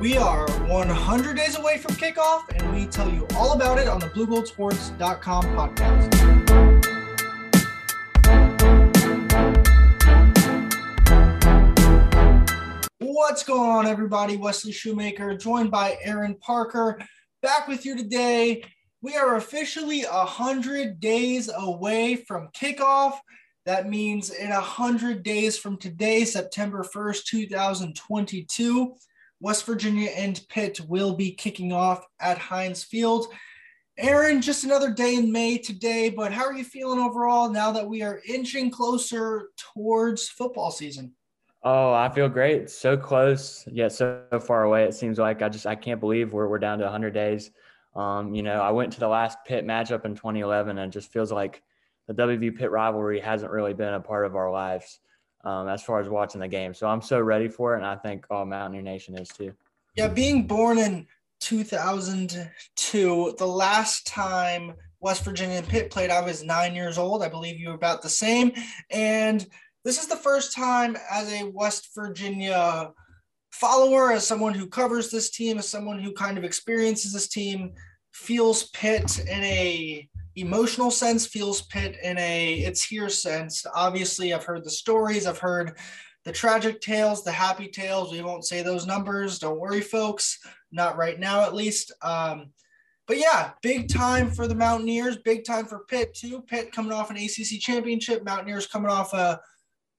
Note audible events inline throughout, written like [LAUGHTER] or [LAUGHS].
We are 100 days away from kickoff, and we tell you all about it on the BlueGoldSports.com podcast. What's going on, everybody? Wesley Shoemaker, joined by Aaron Parker, back with you today. We are officially 100 days away from kickoff. That means in 100 days from today, September 1st, 2022, West Virginia and Pitt will be kicking off at Heinz Field. Aaron, just another day in May today, but how are you feeling overall now that we are inching closer towards football season? Oh, I feel great. So close, yet so far away. It seems like I just I can't believe we're we're down to 100 days. Um, you know, I went to the last Pitt matchup in 2011, and it just feels like the WVU Pitt rivalry hasn't really been a part of our lives um, as far as watching the game. So I'm so ready for it, and I think all Mountaineer Nation is too. Yeah, being born in 2002, the last time West Virginia and Pitt played, I was nine years old. I believe you were about the same. And this is the first time as a West Virginia follower, as someone who covers this team, as someone who kind of experiences this team, feels Pitt in a emotional sense feels Pitt in a it's here sense. Obviously, I've heard the stories, I've heard the tragic tales, the happy tales. We won't say those numbers. Don't worry, folks. Not right now, at least. Um, but yeah, big time for the Mountaineers. Big time for Pitt too. Pitt coming off an ACC championship. Mountaineers coming off a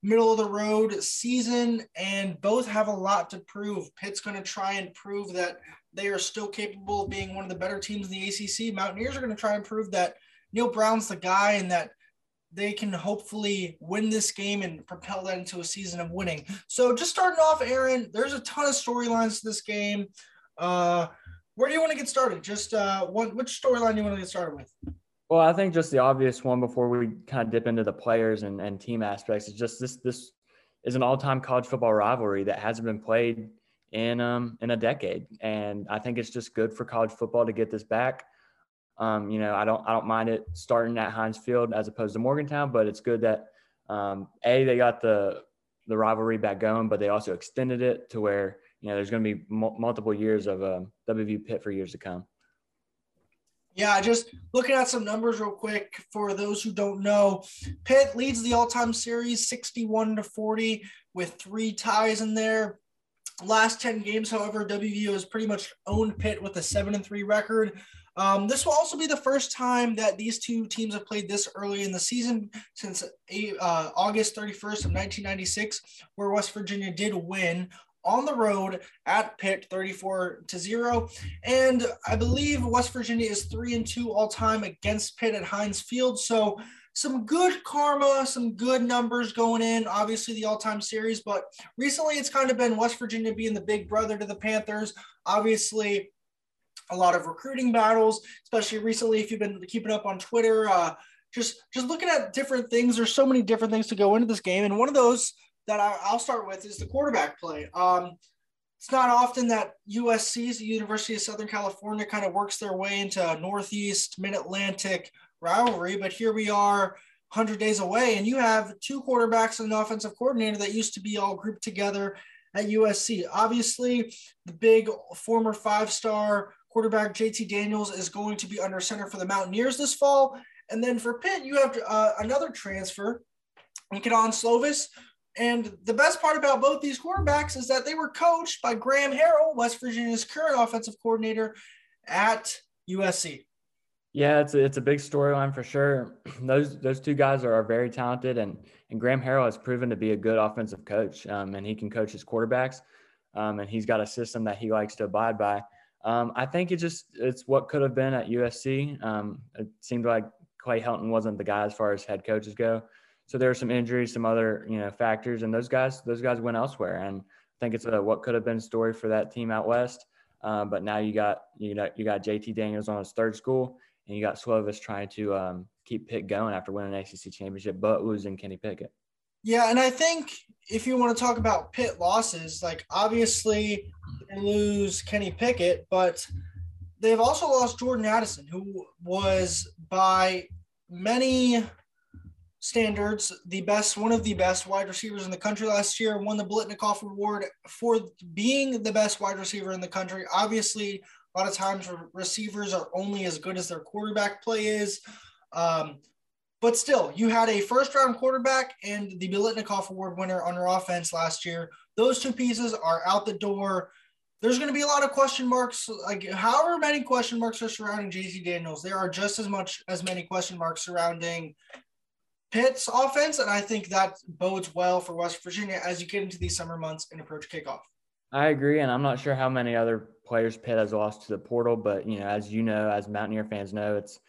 middle of the road season, and both have a lot to prove. Pitt's going to try and prove that they are still capable of being one of the better teams in the ACC. Mountaineers are going to try and prove that Neal Brown's the guy and that they can hopefully win this game and propel that into a season of winning. So just starting off, Aaron, there's a ton of storylines to this game. Uh, where do you want to get started? Just uh, what, which storyline do you want to get started with? Well, I think just the obvious one before we kind of dip into the players and, and team aspects is just this this is an all-time college football rivalry that hasn't been played in um in a decade, and I think it's just good for college football to get this back. Um, you know, I don't I don't mind it starting at Heinz Field as opposed to Morgantown, but it's good that um, a they got the the rivalry back going, but they also extended it to where you know there's going to be m- multiple years of um, WVU Pitt for years to come. Yeah, just looking at some numbers real quick for those who don't know. Pitt leads the all-time series 61 to 40 with three ties in there. Last 10 games, however, WVU has pretty much owned Pitt with a 7 and 3 record. Um, this will also be the first time that these two teams have played this early in the season since uh, August 31st of 1996, where West Virginia did win on the road at Pitt 34 to 0 and I believe West Virginia is 3 and 2 all time against Pitt at Heinz Field so some good karma some good numbers going in obviously the all-time series but recently it's kind of been West Virginia being the big brother to the Panthers obviously a lot of recruiting battles especially recently if you've been keeping up on Twitter uh, just just looking at different things there's so many different things to go into this game and one of those that I, will start with is the quarterback play. Um, it's not often that USC, the University of Southern California, kind of works their way into Northeast Mid Atlantic rivalry, but here we are 100 days away, and you have two quarterbacks and an offensive coordinator that used to be all grouped together at USC. Obviously, the big former five star quarterback JT Daniels is going to be under center for the Mountaineers this fall. And then for Pitt, you have uh, another transfer, Kedon Slovis, and the best part about both these quarterbacks is that they were coached by Graham Harrell, West Virginia's current offensive coordinator at USC. Yeah, it's a, it's a big storyline for sure. [CLEARS THROAT] Those those two guys are, are very talented, and and Graham Harrell has proven to be a good offensive coach, um, and he can coach his quarterbacks, um, and he's got a system that he likes to abide by. Um, I think it just it's what could have been at USC. Um, it seemed like Clay Helton wasn't the guy as far as head coaches go. So there are some injuries, some other you know factors, and those guys those guys went elsewhere. And I think it's a what could have been story for that team out west. Um, but now you got you know you got JT Daniels on his third school, and you got Slovis trying to um, keep Pitt going after winning an ACC championship, but losing Kenny Pickett. Yeah, and I think if you want to talk about Pitt losses, like obviously they lose Kenny Pickett, but they've also lost Jordan Addison, who was by many standards, the best, one of the best wide receivers in the country last year, won the Biletnikoff Award for being the best wide receiver in the country. Obviously, a lot of times receivers are only as good as their quarterback play is. Um, but still, you had a first round quarterback and the Biletnikoff Award winner on your offense last year. Those two pieces are out the door. There's going to be a lot of question marks. Like, however many question marks are surrounding JT Daniels, there are just as much as many question marks surrounding Pitt's offense, and I think that bodes well for West Virginia as you get into these summer months and approach kickoff. I agree, and I'm not sure how many other players Pitt has lost to the portal, but you know, as you know, as Mountaineer fans know, it's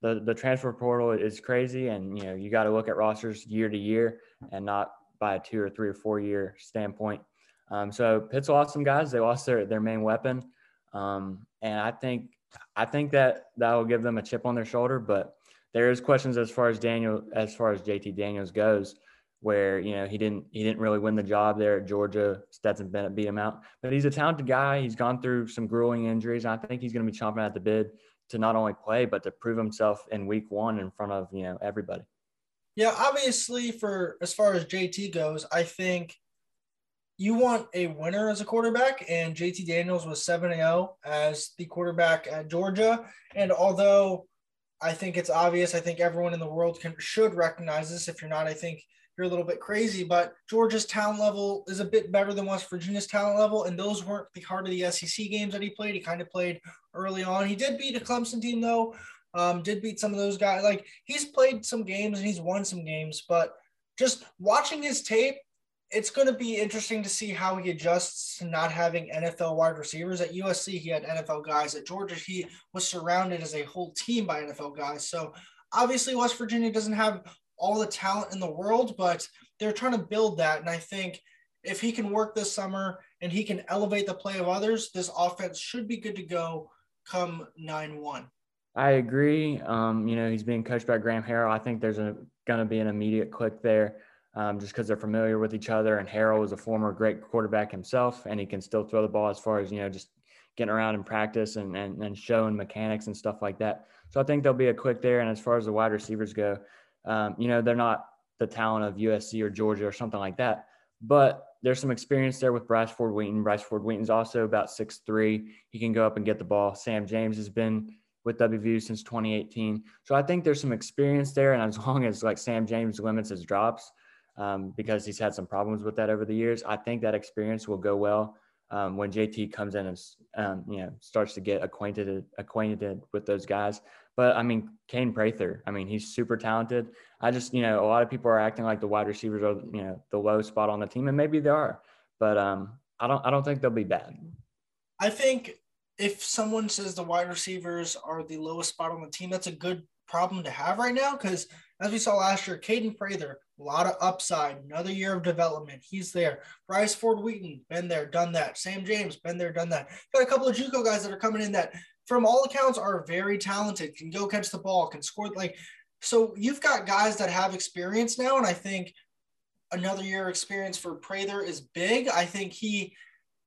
the the transfer portal is crazy, and you know, you got to look at rosters year to year and not by a two or three or four year standpoint. Um, so Pitt's lost some guys; they lost their their main weapon, um, and I think I think that that will give them a chip on their shoulder, but there is questions as far as Daniel, as far as JT Daniels goes, where you know he didn't he didn't really win the job there at Georgia. Stetson Bennett beat him out, but he's a talented guy. He's gone through some grueling injuries. I think he's going to be chomping at the bid to not only play but to prove himself in Week One in front of you know everybody. Yeah, obviously, for as far as JT goes, I think you want a winner as a quarterback, and JT Daniels was 7 0 as the quarterback at Georgia. And although I think it's obvious. I think everyone in the world can should recognize this. If you're not, I think you're a little bit crazy. But Georgia's talent level is a bit better than West Virginia's talent level, and those weren't the heart of the SEC games that he played. He kind of played early on. He did beat a Clemson team though. Um, did beat some of those guys. Like he's played some games and he's won some games, but just watching his tape, it's going to be interesting to see how he adjusts to not having NFL wide receivers. At USC, he had NFL guys. At Georgia, he was surrounded as a whole team by NFL guys. So obviously, West Virginia doesn't have all the talent in the world, but they're trying to build that. And I think if he can work this summer and he can elevate the play of others, this offense should be good to go come 9 1. I agree. Um, you know, he's being coached by Graham Harrell. I think there's going to be an immediate click there um, just because they're familiar with each other. And Harrell is a former great quarterback himself, and he can still throw the ball as far as, you know, just getting around in practice and, and, and showing mechanics and stuff like that. So I think there'll be a quick there. And as far as the wide receivers go, um, you know, they're not the talent of USC or Georgia or something like that. But there's some experience there with Bryce Ford Wheaton. Bryce Ford Wheaton's also about six three. He can go up and get the ball. Sam James has been with WVU since 2018. So I think there's some experience there. And as [LAUGHS] long as like Sam James limits his drops, um, because he's had some problems with that over the years. I think that experience will go well um, when JT comes in and um, you know starts to get acquainted acquainted with those guys. But I mean, Kaden Prather, I mean, he's super talented. I just you know a lot of people are acting like the wide receivers are you know the low spot on the team, and maybe they are, but um, I don't I don't think they'll be bad. I think if someone says the wide receivers are the lowest spot on the team, that's a good problem to have right now because as we saw last year, Kaden Prather, a lot of upside, another year of development. He's there. Bryce Ford Wheaton, been there, done that. Sam James, been there, done that. Got a couple of JUCO guys that are coming in that, from all accounts, are very talented. Can go catch the ball, can score. Like, so you've got guys that have experience now, and I think another year experience for Prather is big. I think he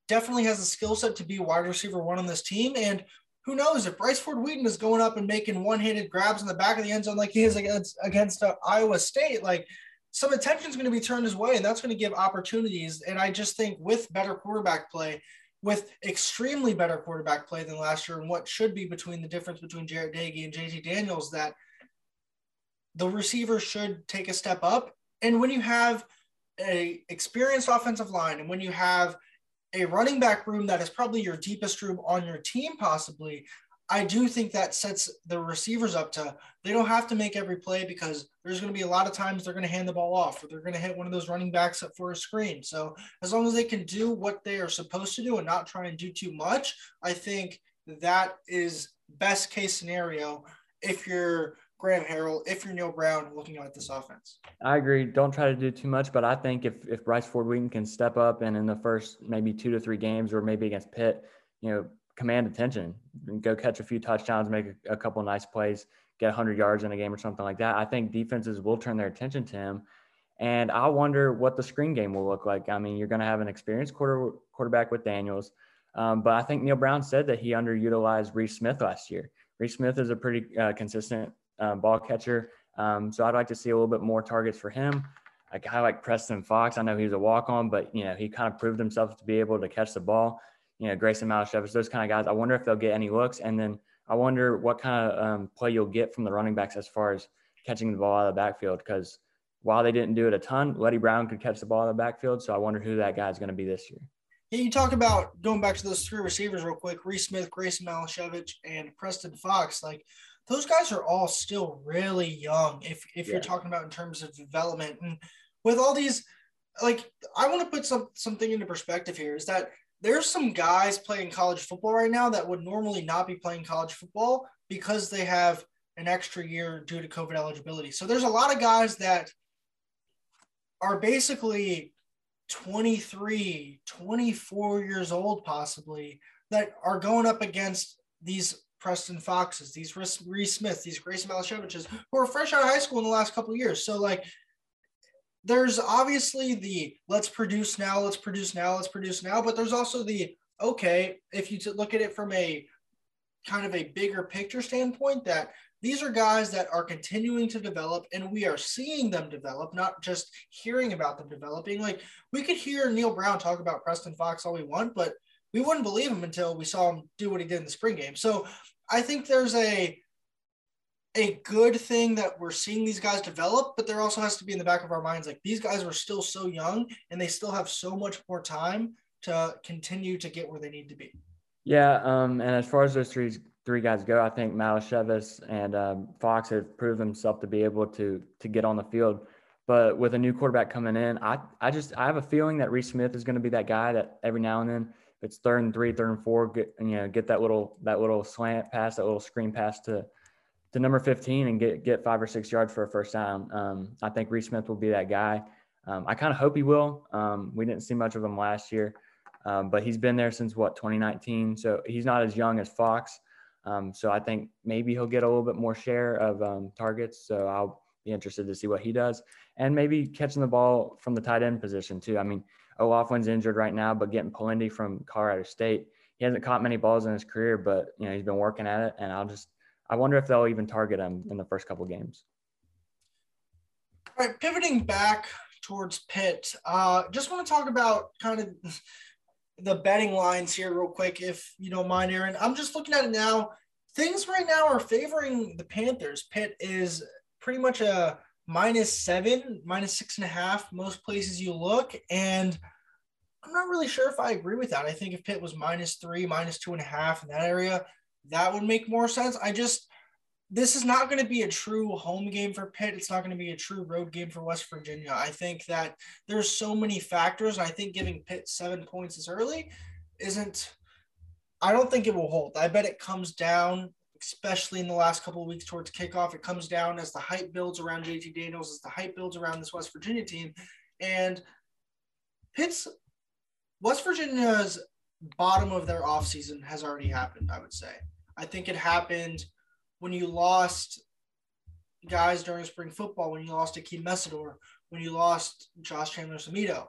definitely has the skill set to be wide receiver one on this team, and who knows if Bryce Ford Wheaton is going up and making one-handed grabs in the back of the end zone like he is against against uh, Iowa State, like some attention is going to be turned his way, and that's going to give opportunities. And I just think with better quarterback play, with extremely better quarterback play than last year, and what should be between the difference between Jarret Doege and JT Daniels, that the receiver should take a step up. And when you have a experienced offensive line, and when you have a running back room that is probably your deepest room on your team, possibly, I do think that sets the receivers up to they don't have to make every play because there's going to be a lot of times they're going to hand the ball off or they're going to hit one of those running backs up for a screen. So as long as they can do what they are supposed to do and not try and do too much, I think that is best case scenario if you're Graham Harrell, if you're Neal Brown looking at this offense. I agree. Don't try to do too much, but I think if if Bryce Ford Wheaton can step up and in the first maybe two to three games or maybe against Pitt, you know, command attention and go catch a few touchdowns, make a, a couple nice plays, get 100 yards in a game or something like that. I think defenses will turn their attention to him. And I wonder what the screen game will look like. I mean, you're going to have an experienced quarter, quarterback with Daniels, um, but I think Neal Brown said that he underutilized Reese Smith last year. Reese Smith is a pretty uh, consistent uh, ball catcher Um, so I'd like to see a little bit more targets for him. A guy like Preston Fox, I know he was a walk on, but you know he kind of proved himself to be able to catch the ball. You know Grayson Malashevich, those kind of guys. I wonder if they'll get any looks, and then I wonder what kind of um, play you'll get from the running backs as far as catching the ball out of the backfield. Because while they didn't do it a ton, Leddie Brown could catch the ball out of the backfield. So I wonder who that guy is going to be this year. Yeah, you talk about going back to those three receivers real quick: Reese Smith, Grayson Malashevich, and Preston Fox. Like those guys are all still really young. If if yeah. you're talking about in terms of development, and with all these, like I want to put some something into perspective here is that there's some guys playing college football right now that would normally not be playing college football because they have an extra year due to COVID eligibility. So there's a lot of guys that are basically 23, 24 years old, possibly, that are going up against these Preston Foxes, these Reese Smiths, these Grayson Malasheviches, who are fresh out of high school in the last couple of years. So, like, there's obviously the let's produce now, let's produce now, let's produce now, but there's also the okay, if you look at it from a kind of a bigger picture standpoint, that these are guys that are continuing to develop and we are seeing them develop, not just hearing about them developing. Like we could hear Neal Brown talk about Preston Fox all we want, but we wouldn't believe him until we saw him do what he did in the spring game. So I think there's a a good thing that we're seeing these guys develop, but there also has to be in the back of our minds like these guys are still so young and they still have so much more time to continue to get where they need to be. Yeah, um, and as far as those three three guys go, I think Malashevich and um, Fox have proved themselves to be able to to get on the field. But with a new quarterback coming in, I I just I have a feeling that Reese Smith is going to be that guy that every now and then it's third and three, third and four, get you know get that little that little slant pass, that little screen pass to to number 15 and get get five or six yards for a first down. Um, I think Reese Smith will be that guy. Um, I kind of hope he will. Um, we didn't see much of him last year, um, but he's been there since what 2019, so he's not as young as Fox. Um, so I think maybe he'll get a little bit more share of um, targets. So I'll be interested to see what he does, and maybe catching the ball from the tight end position too. I mean, O'Laughlin's injured right now, but getting Polendey from Colorado State, he hasn't caught many balls in his career, but you know he's been working at it, and I'll just I wonder if they'll even target him in the first couple games. All right, pivoting back towards Pitt, uh, just want to talk about kind of [LAUGHS] the betting lines here, real quick, if you don't mind, Aaron. I'm just looking at it now. Things right now are favoring the Panthers. Pitt is pretty much a minus seven, minus six and a half, most places you look. And I'm not really sure if I agree with that. I think if Pitt was minus three, minus two and a half in that area, that would make more sense. I just this is not going to be a true home game for Pitt. It's not going to be a true road game for West Virginia. I think that there's so many factors. I think giving Pitt seven points as early isn't. I don't think it will hold. I bet it comes down, especially in the last couple of weeks towards kickoff. It comes down as the hype builds around JT Daniels, as the hype builds around this West Virginia team, and Pitt's West Virginia's bottom of their offseason has already happened. I would say. I think it happened when you lost guys during spring football, when you lost Akeem Mesidor, when you lost Josh Chandler Semedo.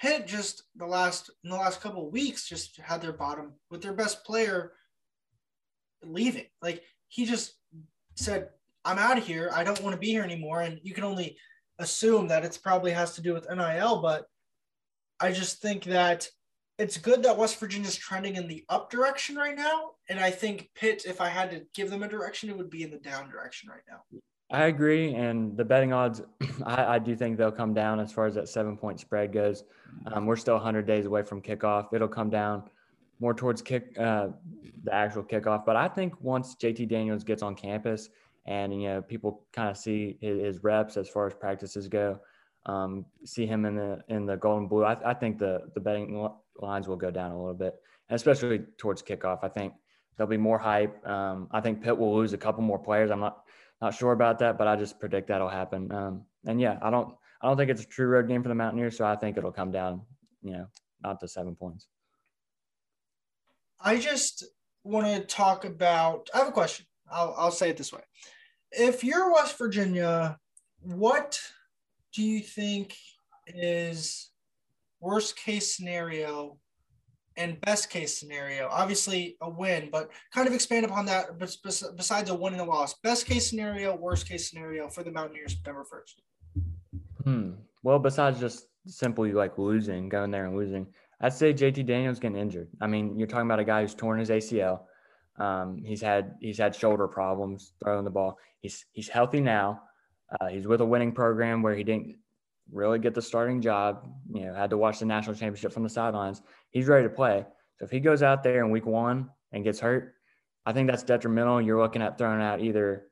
Pitt just the last in the last couple of weeks just had their bottom with their best player leaving. Like he just said, I'm out of here. I don't want to be here anymore. And you can only assume that it's probably has to do with NIL, but I just think that it's good that West Virginia is trending in the up direction right now. And I think Pitt, if I had to give them a direction, it would be in the down direction right now. I agree. And the betting odds, [CLEARS THROAT] I, I do think they'll come down as far as that seven point spread goes. Um, we're still 100 days away from kickoff. It'll come down more towards kick uh, the actual kickoff. But I think once JT Daniels gets on campus and, you know, people kind of see his, his reps as far as practices go, um, see him in the in the golden blue. I, I think the the betting lines will go down a little bit, and especially towards kickoff. I think there'll be more hype. Um, I think Pitt will lose a couple more players. I'm not not sure about that, but I just predict that'll happen. Um, and yeah, I don't I don't think it's a true road game for the Mountaineers, so I think it'll come down, you know, not to seven points. I just want to talk about. I have a question. I'll I'll say it this way: If you're West Virginia, what do you think is worst case scenario and best case scenario. Obviously, a win, but kind of expand upon that. Besides a win and a loss, best case scenario, worst case scenario for the Mountaineers September first. Hmm. Well, besides just simply like losing, going there and losing, I'd say JT Daniels getting injured. I mean, you're talking about a guy who's torn his ACL. Um, he's had he's had shoulder problems throwing the ball. He's he's healthy now. Uh, he's with a winning program where he didn't really get the starting job. You know, had to watch the national championship from the sidelines. He's ready to play. So if he goes out there in week one and gets hurt, I think that's detrimental. You're looking at throwing out either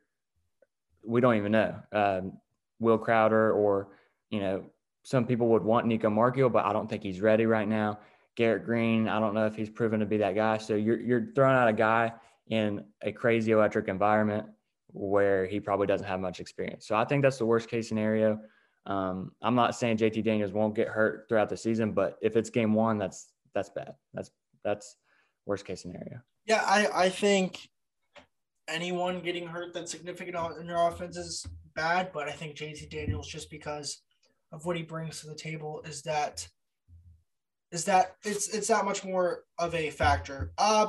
we don't even know um, Will Crowder or you know some people would want Nico Marchiol, but I don't think he's ready right now. Garrett Green, I don't know if he's proven to be that guy. So you're you're throwing out a guy in a crazy electric environment where he probably doesn't have much experience. So I think that's the worst case scenario. Um, I'm not saying JT Daniels won't get hurt throughout the season, but if it's game one, that's that's bad. That's that's worst case scenario. Yeah, I I think anyone getting hurt that's significant in your offense is bad, but I think JT Daniels just because of what he brings to the table is that is that it's it's that much more of a factor. Uh,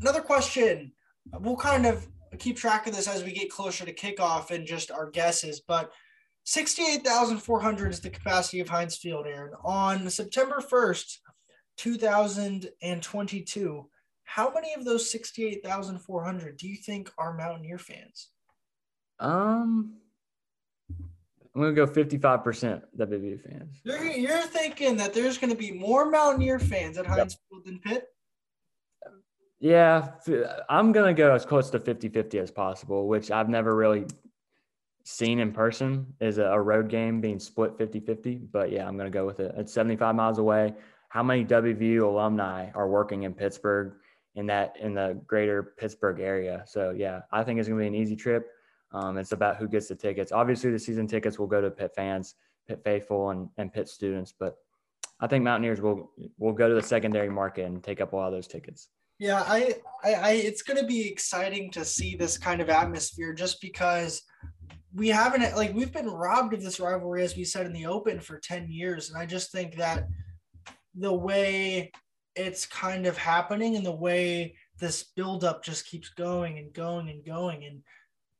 another question. We'll kind of keep track of this as we get closer to kickoff and just our guesses, but 68,400 is the capacity of Heinz Field, Aaron. On September 1st, 2022, how many of those 68,400 do you think are Mountaineer fans? Um, I'm gonna go 55% WVU fans. You're, you're thinking that there's gonna be more Mountaineer fans at Heinz Field than Pitt? Yeah, I'm gonna go as close to 50-50 as possible, which I've never really seen in person is a road game being split 50-50. But yeah, I'm gonna go with it. It's 75 miles away. How many WVU alumni are working in Pittsburgh in that in the greater Pittsburgh area? So yeah, I think it's gonna be an easy trip. Um, it's about who gets the tickets. Obviously, the season tickets will go to Pitt fans, Pitt faithful, and, and Pitt students. But I think Mountaineers will will go to the secondary market and take up a lot of those tickets. Yeah, I, I, I it's going to be exciting to see this kind of atmosphere, just because we haven't like we've been robbed of this rivalry, as we said in the open, for ten years, and I just think that the way it's kind of happening and the way this buildup just keeps going and going and going and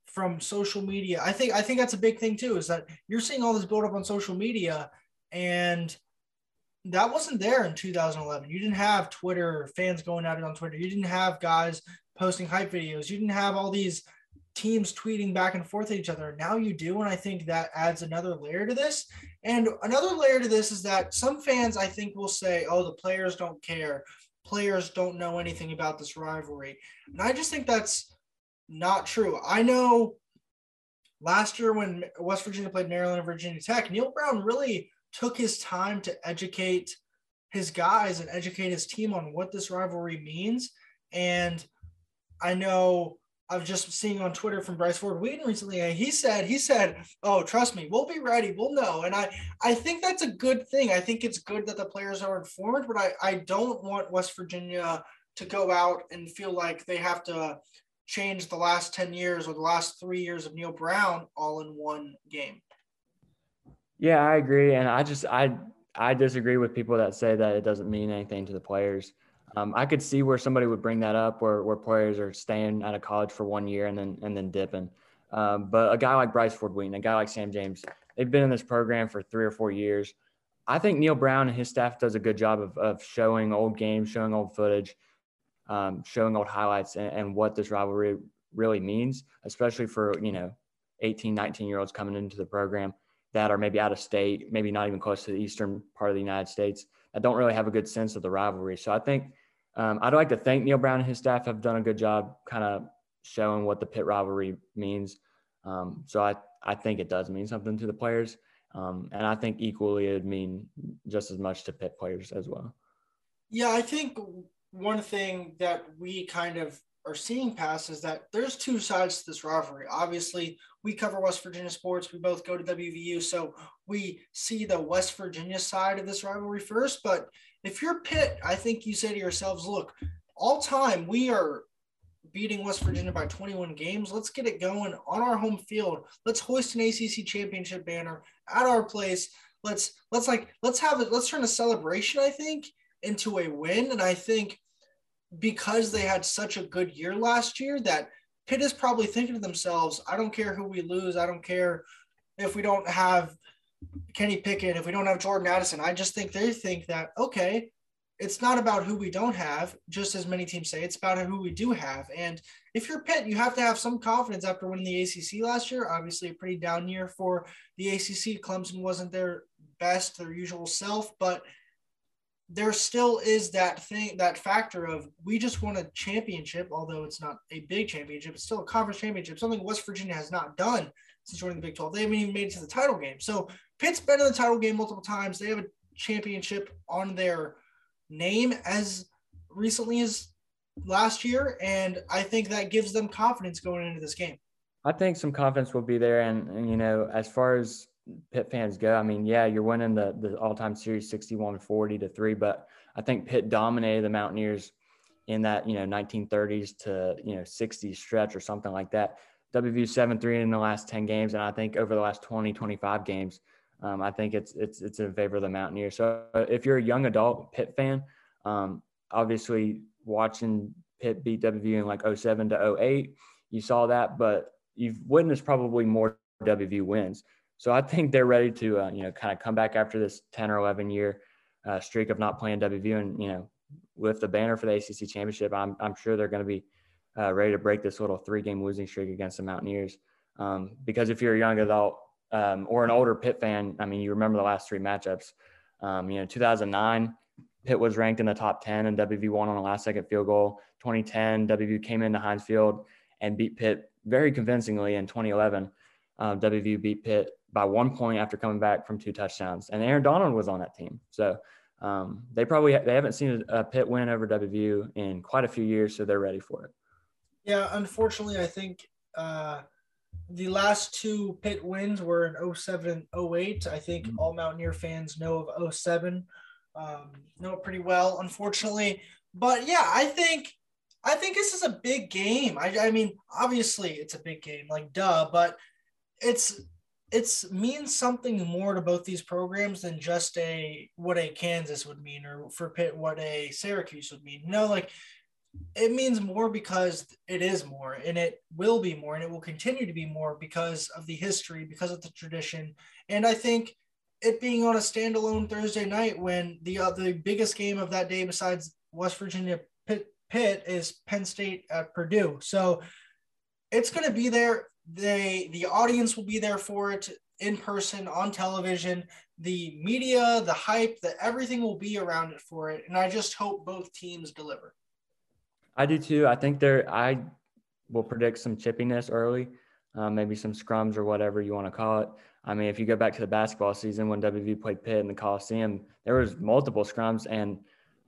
from social media. I think I think that's a big thing too. Is that you're seeing all this build up on social media, and that wasn't there in 2011. You didn't have Twitter fans going at it on Twitter. You didn't have guys posting hype videos. You didn't have all these teams tweeting back and forth at each other. Now you do, and I think that adds another layer to this. And another layer to this is that some fans I think will say, "Oh, the players don't care. Players don't know anything about this rivalry." And I just think that's not true. I know last year when West Virginia played Maryland and Virginia Tech, Neal Brown really took his time to educate his guys and educate his team on what this rivalry means. And I know I was just seeing on Twitter from Bryce Ford Wheaton recently, and he said, he said, Oh, trust me, we'll be ready. We'll know. And I, I think that's a good thing. I think it's good that the players are informed, but I, I don't want West Virginia to go out and feel like they have to change the last 10 years or the last three years of Neal Brown all in one game. Yeah, I agree. And I just, I, I disagree with people that say that it doesn't mean anything to the players. Um, I could see where somebody would bring that up, where, where players are staying out of college for one year and then and then dipping. Um, but a guy like Bryce Ford Wheaton, a guy like Sam James, they've been in this program for three or four years. I think Neal Brown and his staff does a good job of, of showing old games, showing old footage, um, showing old highlights and, and, what this rivalry really means, especially for, you know, 18, 19 year olds coming into the program that are maybe out of state, maybe not even close to the eastern part of the United States that don't really have a good sense of the rivalry. So I think um, I'd like to thank Neal Brown and his staff have done a good job kind of showing what the Pitt rivalry means. Um, so I, I think it does mean something to the players. Um, and I think equally it would mean just as much to Pitt players as well. Yeah, I think one thing that we kind of are seeing past is that there's two sides to this rivalry. Obviously, we cover West Virginia sports. We both go to WVU, so we see the West Virginia side of this rivalry first. But if you're Pitt, I think you say to yourselves, look, all time we are beating West Virginia by 21 games. Let's get it going on our home field. Let's hoist an ACC championship banner at our place. Let's let's like let's have it. Let's turn a celebration. I think into a win. And I think because they had such a good year last year that Pitt is probably thinking to themselves, I don't care who we lose. I don't care if we don't have Kenny Pickett, if we don't have Jordan Addison. I just think they think that, okay, it's not about who we don't have, just as many teams say, it's about who we do have. And if you're Pitt, you have to have some confidence after winning the ACC last year. Obviously, a pretty down year for the ACC. Clemson wasn't their best, their usual self, but there still is that thing, that factor of we just won a championship, although it's not a big championship, it's still a conference championship, something West Virginia has not done since joining the Big 12. They haven't even made it to the title game. So Pitt's been in the title game multiple times. They have a championship on their name as recently as last year. And I think that gives them confidence going into this game. I think some confidence will be there. And, and you know, as far as Pitt fans go, I mean, yeah, you're winning the, the all time series 61 40 to three, but I think Pitt dominated the Mountaineers in that, you know, 1930s to, you know, 60s stretch or something like that. WVU 7 3 in the last 10 games. And I think over the last 20, 25 games, um, I think it's, it's, it's in favor of the Mountaineers. So if you're a young adult Pitt fan, um, obviously watching Pitt beat WVU in like 07 to 08, you saw that, but you've witnessed probably more WVU wins. So I think they're ready to, uh, you know, kind of come back after this 10 or 11 year uh, streak of not playing WVU and, you know, with the banner for the ACC championship, I'm, I'm sure they're going to be uh, ready to break this little three game losing streak against the Mountaineers. Um, because if you're a young adult um, or an older Pitt fan, I mean, you remember the last three matchups. Um, you know, 2009, Pitt was ranked in the top 10 and WV won on a last second field goal. 2010, WV came into Heinz Field and beat Pitt very convincingly in 2011. Um, WVU beat Pitt by one point after coming back from two touchdowns, and Aaron Donald was on that team. So um, they probably they haven't seen a, a Pitt win over WVU in quite a few years, so they're ready for it. Yeah, unfortunately, I think uh, the last two Pitt wins were in 07 and 08. I think mm-hmm. all Mountaineer fans know of 07, um, know it pretty well, unfortunately. But yeah, I think I think this is a big game. I, I mean, obviously it's a big game, like duh, but it's it's means something more to both these programs than just a what a Kansas would mean or for Pitt what a Syracuse would mean. You know, like it means more because it is more and it will be more and it will continue to be more because of the history, because of the tradition. And I think it being on a standalone Thursday night when the uh, the biggest game of that day besides West Virginia Pitt, Pitt is Penn State at Purdue. So it's going to be there they the audience will be there for it in person on television the media the hype the everything will be around it for it and i just hope both teams deliver i do too i think there i will predict some chippiness early um, maybe some scrums or whatever you want to call it i mean if you go back to the basketball season when wv played pitt in the coliseum there was multiple scrums and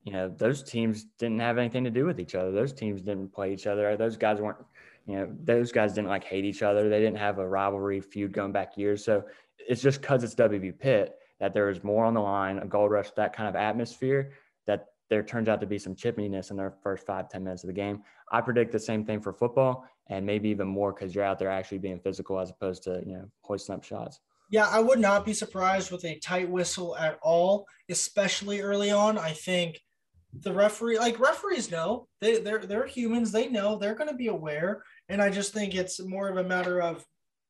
you know those teams didn't have anything to do with each other those teams didn't play each other those guys weren't you know, those guys didn't like hate each other. They didn't have a rivalry feud going back years. So it's just because it's WV Pitt that there is more on the line, a gold rush, that kind of atmosphere that there turns out to be some chippiness in their first five ten minutes of the game. I predict the same thing for football and maybe even more because you're out there actually being physical as opposed to, you know, hoisting up shots. Yeah, I would not be surprised with a tight whistle at all, especially early on. I think the referee, like referees know, they, they're, they're humans. They know they're going to be aware and I just think it's more of a matter of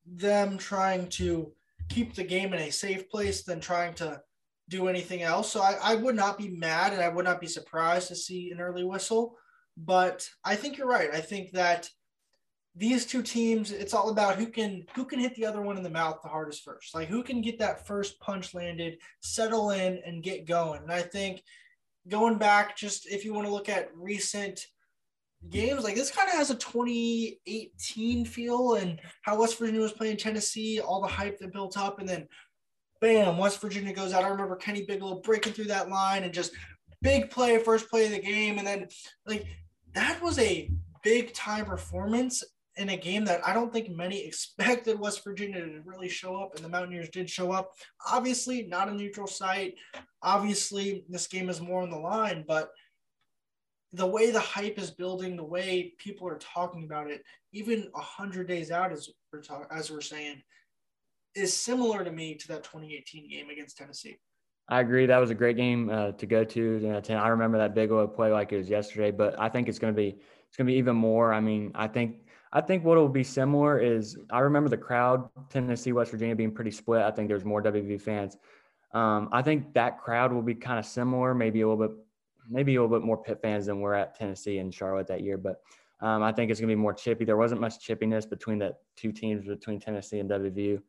them trying to keep the game in a safe place than trying to do anything else. So I, I would not be mad and I would not be surprised to see an early whistle. But I think you're right. I think that these two teams, it's all about who can who can hit the other one in the mouth the hardest first. Like who can get that first punch landed, settle in, and get going. And I think going back, just if you want to look at recent games. Like this kind of has a 2018 feel and how West Virginia was playing Tennessee, all the hype that built up, and then bam, West Virginia goes out. I remember Kenny Bigelow breaking through that line and just big play, first play of the game. And then like that was a big time performance in a game that I don't think many [LAUGHS] expected West Virginia to really show up, and the Mountaineers did show up. Obviously, not a neutral site. Obviously, this game is more on the line, but – the way the hype is building, the way people are talking about it, even a hundred days out, as we're talk- as we're saying, is similar to me to that 2018 game against Tennessee. I agree. That was a great game uh, to go to. Uh, I remember that big old play like it was yesterday, but I think it's going to be it's going to be even more. I mean, I think I think what will be similar is I remember the crowd, Tennessee, West Virginia being pretty split. I think there's more WV fans. Um, I think that crowd will be kind of similar, maybe a little bit, maybe a little bit more Pitt fans than we're at Tennessee and Charlotte that year. But um, I think it's going to be more chippy. There wasn't much chippiness between the two teams, between Tennessee and WVU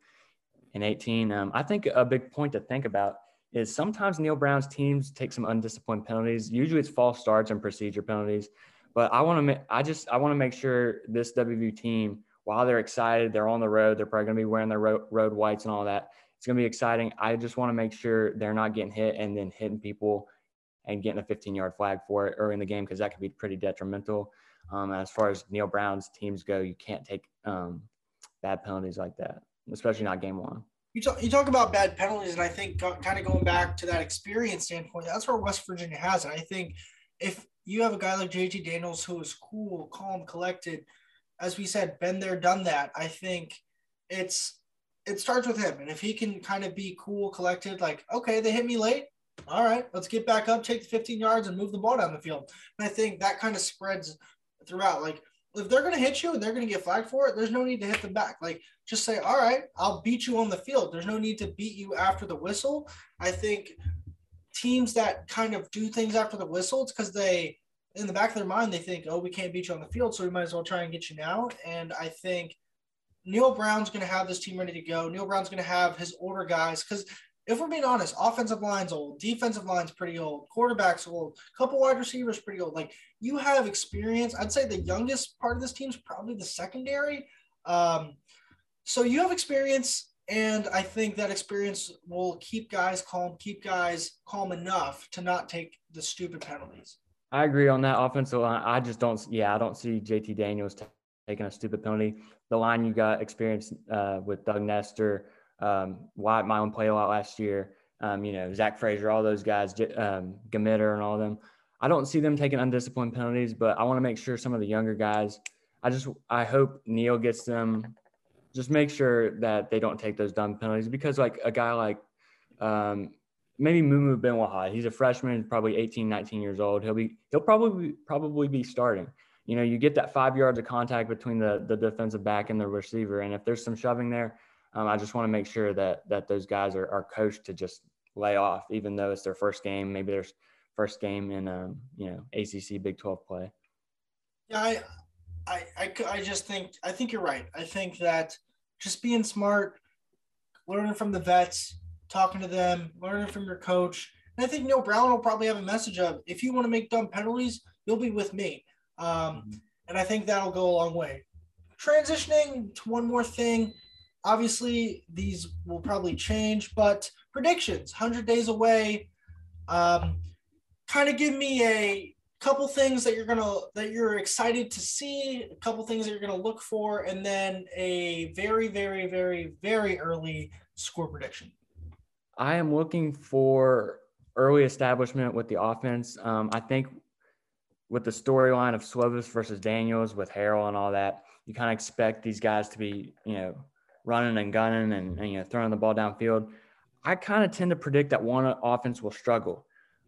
in 18. Um, I think a big point to think about is sometimes Neal Brown's teams take some undisciplined penalties. Usually it's false starts and procedure penalties. But I want to, I just, I want to make sure this WVU team, while they're excited, they're on the road, they're probably going to be wearing their road, road whites and all that. It's going to be exciting. I just want to make sure they're not getting hit and then hitting people and getting a 15 yard flag for it early in the game because that could be pretty detrimental. Um, as far as Neal Brown's teams go, you can't take um, bad penalties like that, especially not game one. You talk, you talk about bad penalties, and I think uh, kind of going back to that experience standpoint, that's where West Virginia has it. I think if you have a guy like JT Daniels who is cool, calm, collected, as we said, been there, done that. I think it's it starts with him, and if he can kind of be cool, collected, like okay, they hit me late, all right, let's get back up, take the 15 yards, and move the ball down the field. And I think that kind of spreads throughout. Like if they're going to hit you and they're going to get flagged for it, there's no need to hit them back. Like just say, all right, I'll beat you on the field. There's no need to beat you after the whistle. I think teams that kind of do things after the whistle, it's because they, in the back of their mind, they think, oh, we can't beat you on the field, so we might as well try and get you now. And I think Neal Brown's going to have this team ready to go. Neal Brown's going to have his older guys because if we're being honest, offensive line's old, defensive line's pretty old, quarterback's old, couple wide receivers pretty old. Like you have experience. I'd say the youngest part of this team is probably the secondary. Um, so you have experience, and I think that experience will keep guys calm, keep guys calm enough to not take the stupid penalties. I agree on that offensive line. I just don't. Yeah, I don't see JT Daniels t- taking a stupid penalty. The line you got experience uh, with Doug Nester um, Wyatt Milum play a lot last year. Um, you know, Zach Frazier, all those guys, um, Gmiter and all of them. I don't see them taking undisciplined penalties, but I want to make sure some of the younger guys. I just I hope Neal gets them. Just make sure that they don't take those dumb penalties because like a guy like um, maybe Mumu Bin Wahad, he's a freshman, probably 18, 19 years old. He'll be he'll probably probably be starting. You know, you get that five yards of contact between the the defensive back and the receiver, and if there's some shoving there, um, I just want to make sure that that those guys are, are coached to just lay off, even though it's their first game, maybe their first game in um, you know ACC Big Twelve play. Yeah, I, I, I, I just think I think you're right. I think that just being smart, learning from the vets, talking to them, learning from your coach. And I think Neal Brown will probably have a message of if you want to make dumb penalties, you'll be with me. Um, mm-hmm. And I think that'll go a long way. Transitioning to one more thing, obviously these will probably change, but predictions, 100 days away. Um, kind of give me a couple things that you're gonna that you're excited to see, a couple things that you're gonna look for, and then a very, very, very, very early score prediction. I am looking for early establishment with the offense. Um, I think with the storyline of Slovis versus Daniels with Harrell and all that, you kind of expect these guys to be, you know, running and gunning and, and you know throwing the ball downfield. I kind of tend to predict that one offense will struggle.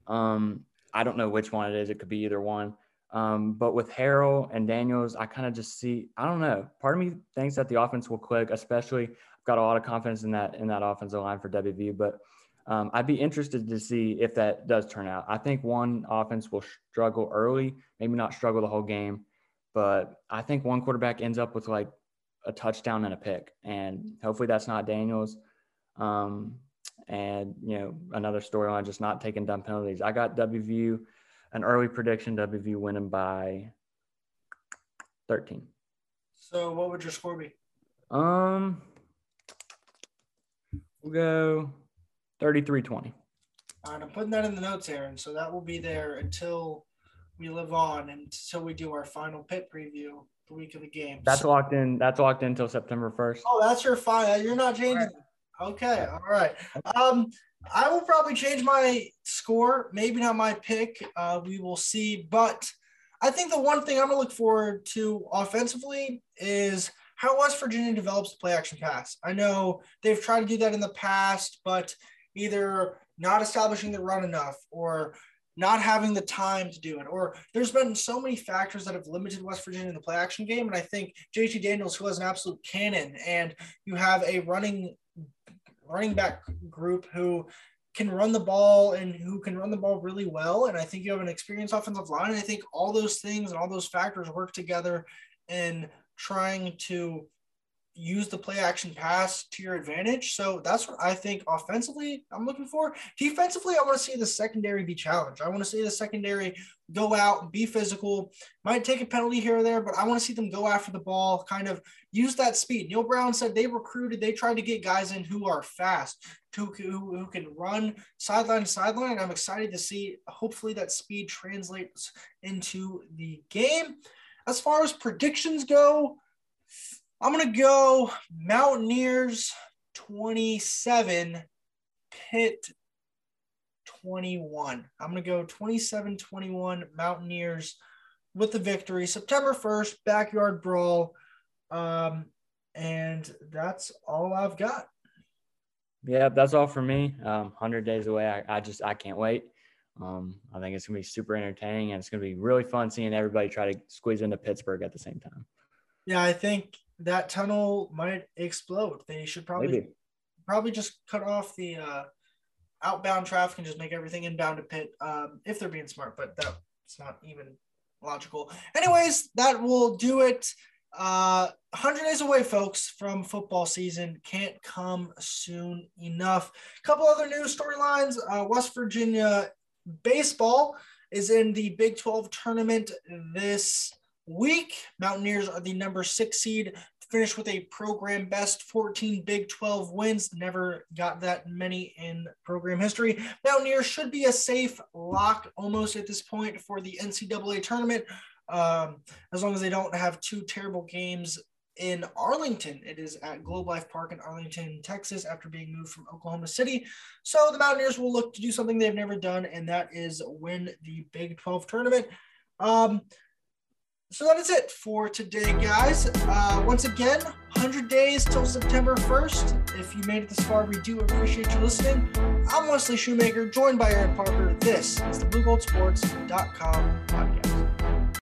Um, I don't know which one it is. It could be either one. Um, but with Harrell and Daniels, I kind of just see. I don't know. Part of me thinks that the offense will click. Especially, I've got a lot of confidence in that in that offensive line for WVU. But um, I'd be interested to see if that does turn out. I think one offense will struggle early, maybe not struggle the whole game, but I think one quarterback ends up with like a touchdown and a pick. And hopefully that's not Daniels. Um, and, you know, another storyline, just not taking dumb penalties. I got WVU, an early prediction, WVU winning by 13. So what would your score be? Um, we'll go 33 20. All right, I'm putting that in the notes, Aaron. So that will be there until we live on until we do our final Pitt preview the week of the game. That's so, locked in. That's locked in until September first. Oh, that's your fine. You're not changing. Right. Okay, all right. Um, I will probably change my score. Maybe not my pick. Uh, we will see. But I think the one thing I'm gonna look forward to offensively is how West Virginia develops the play action pass. I know they've tried to do that in the past, but either not establishing the run enough or not having the time to do it. Or there's been so many factors that have limited West Virginia in the play action game. And I think JT Daniels, who has an absolute cannon, and you have a running running back group who can run the ball and who can run the ball really well. And I think you have an experienced offensive line. And I think all those things and all those factors work together in trying to use the play action pass to your advantage. So that's what I think offensively I'm looking for. Defensively, I want to see the secondary be challenged. I want to see the secondary go out, and be physical, might take a penalty here or there, but I want to see them go after the ball, kind of use that speed. Neal Brown said they recruited, they tried to get guys in who are fast, who, who, who can run sideline to sideline. I'm excited to see, hopefully, that speed translates into the game. As far as predictions go, I'm going to go Mountaineers 27, Pitt 21. I'm going to go 27 21 Mountaineers with the victory. September 1st, backyard brawl. Um, and that's all I've got. Yeah, that's all for me. Um, 100 days away. I, I just, I can't wait. Um, I think it's going to be super entertaining and it's going to be really fun seeing everybody try to squeeze into Pittsburgh at the same time. Yeah, I think that tunnel might explode. They should probably Maybe. probably just cut off the uh, outbound traffic and just make everything inbound to Pitt um, if they're being smart. But that's not even logical. Anyways, that will do it. Uh, 100 days away, folks, from football season. Can't come soon enough. A couple other news storylines. Uh, West Virginia baseball is in the Big 12 tournament this week. Mountaineers are the number six seed, finished with a program best 14 Big 12 wins. Never got that many in program history. Mountaineers should be a safe lock almost at this point for the NCAA tournament, um, as long as they don't have two terrible games in Arlington. It is at Globe Life Park in Arlington, Texas, after being moved from Oklahoma City. So the Mountaineers will look to do something they've never done, and that is win the Big 12 tournament. Um, so that is it for today, guys. Uh, once again, 100 days till September 1st. If you made it this far, we do appreciate you listening. I'm Wesley Shoemaker, joined by Aaron Parker. This is the BlueGoldSports.com podcast.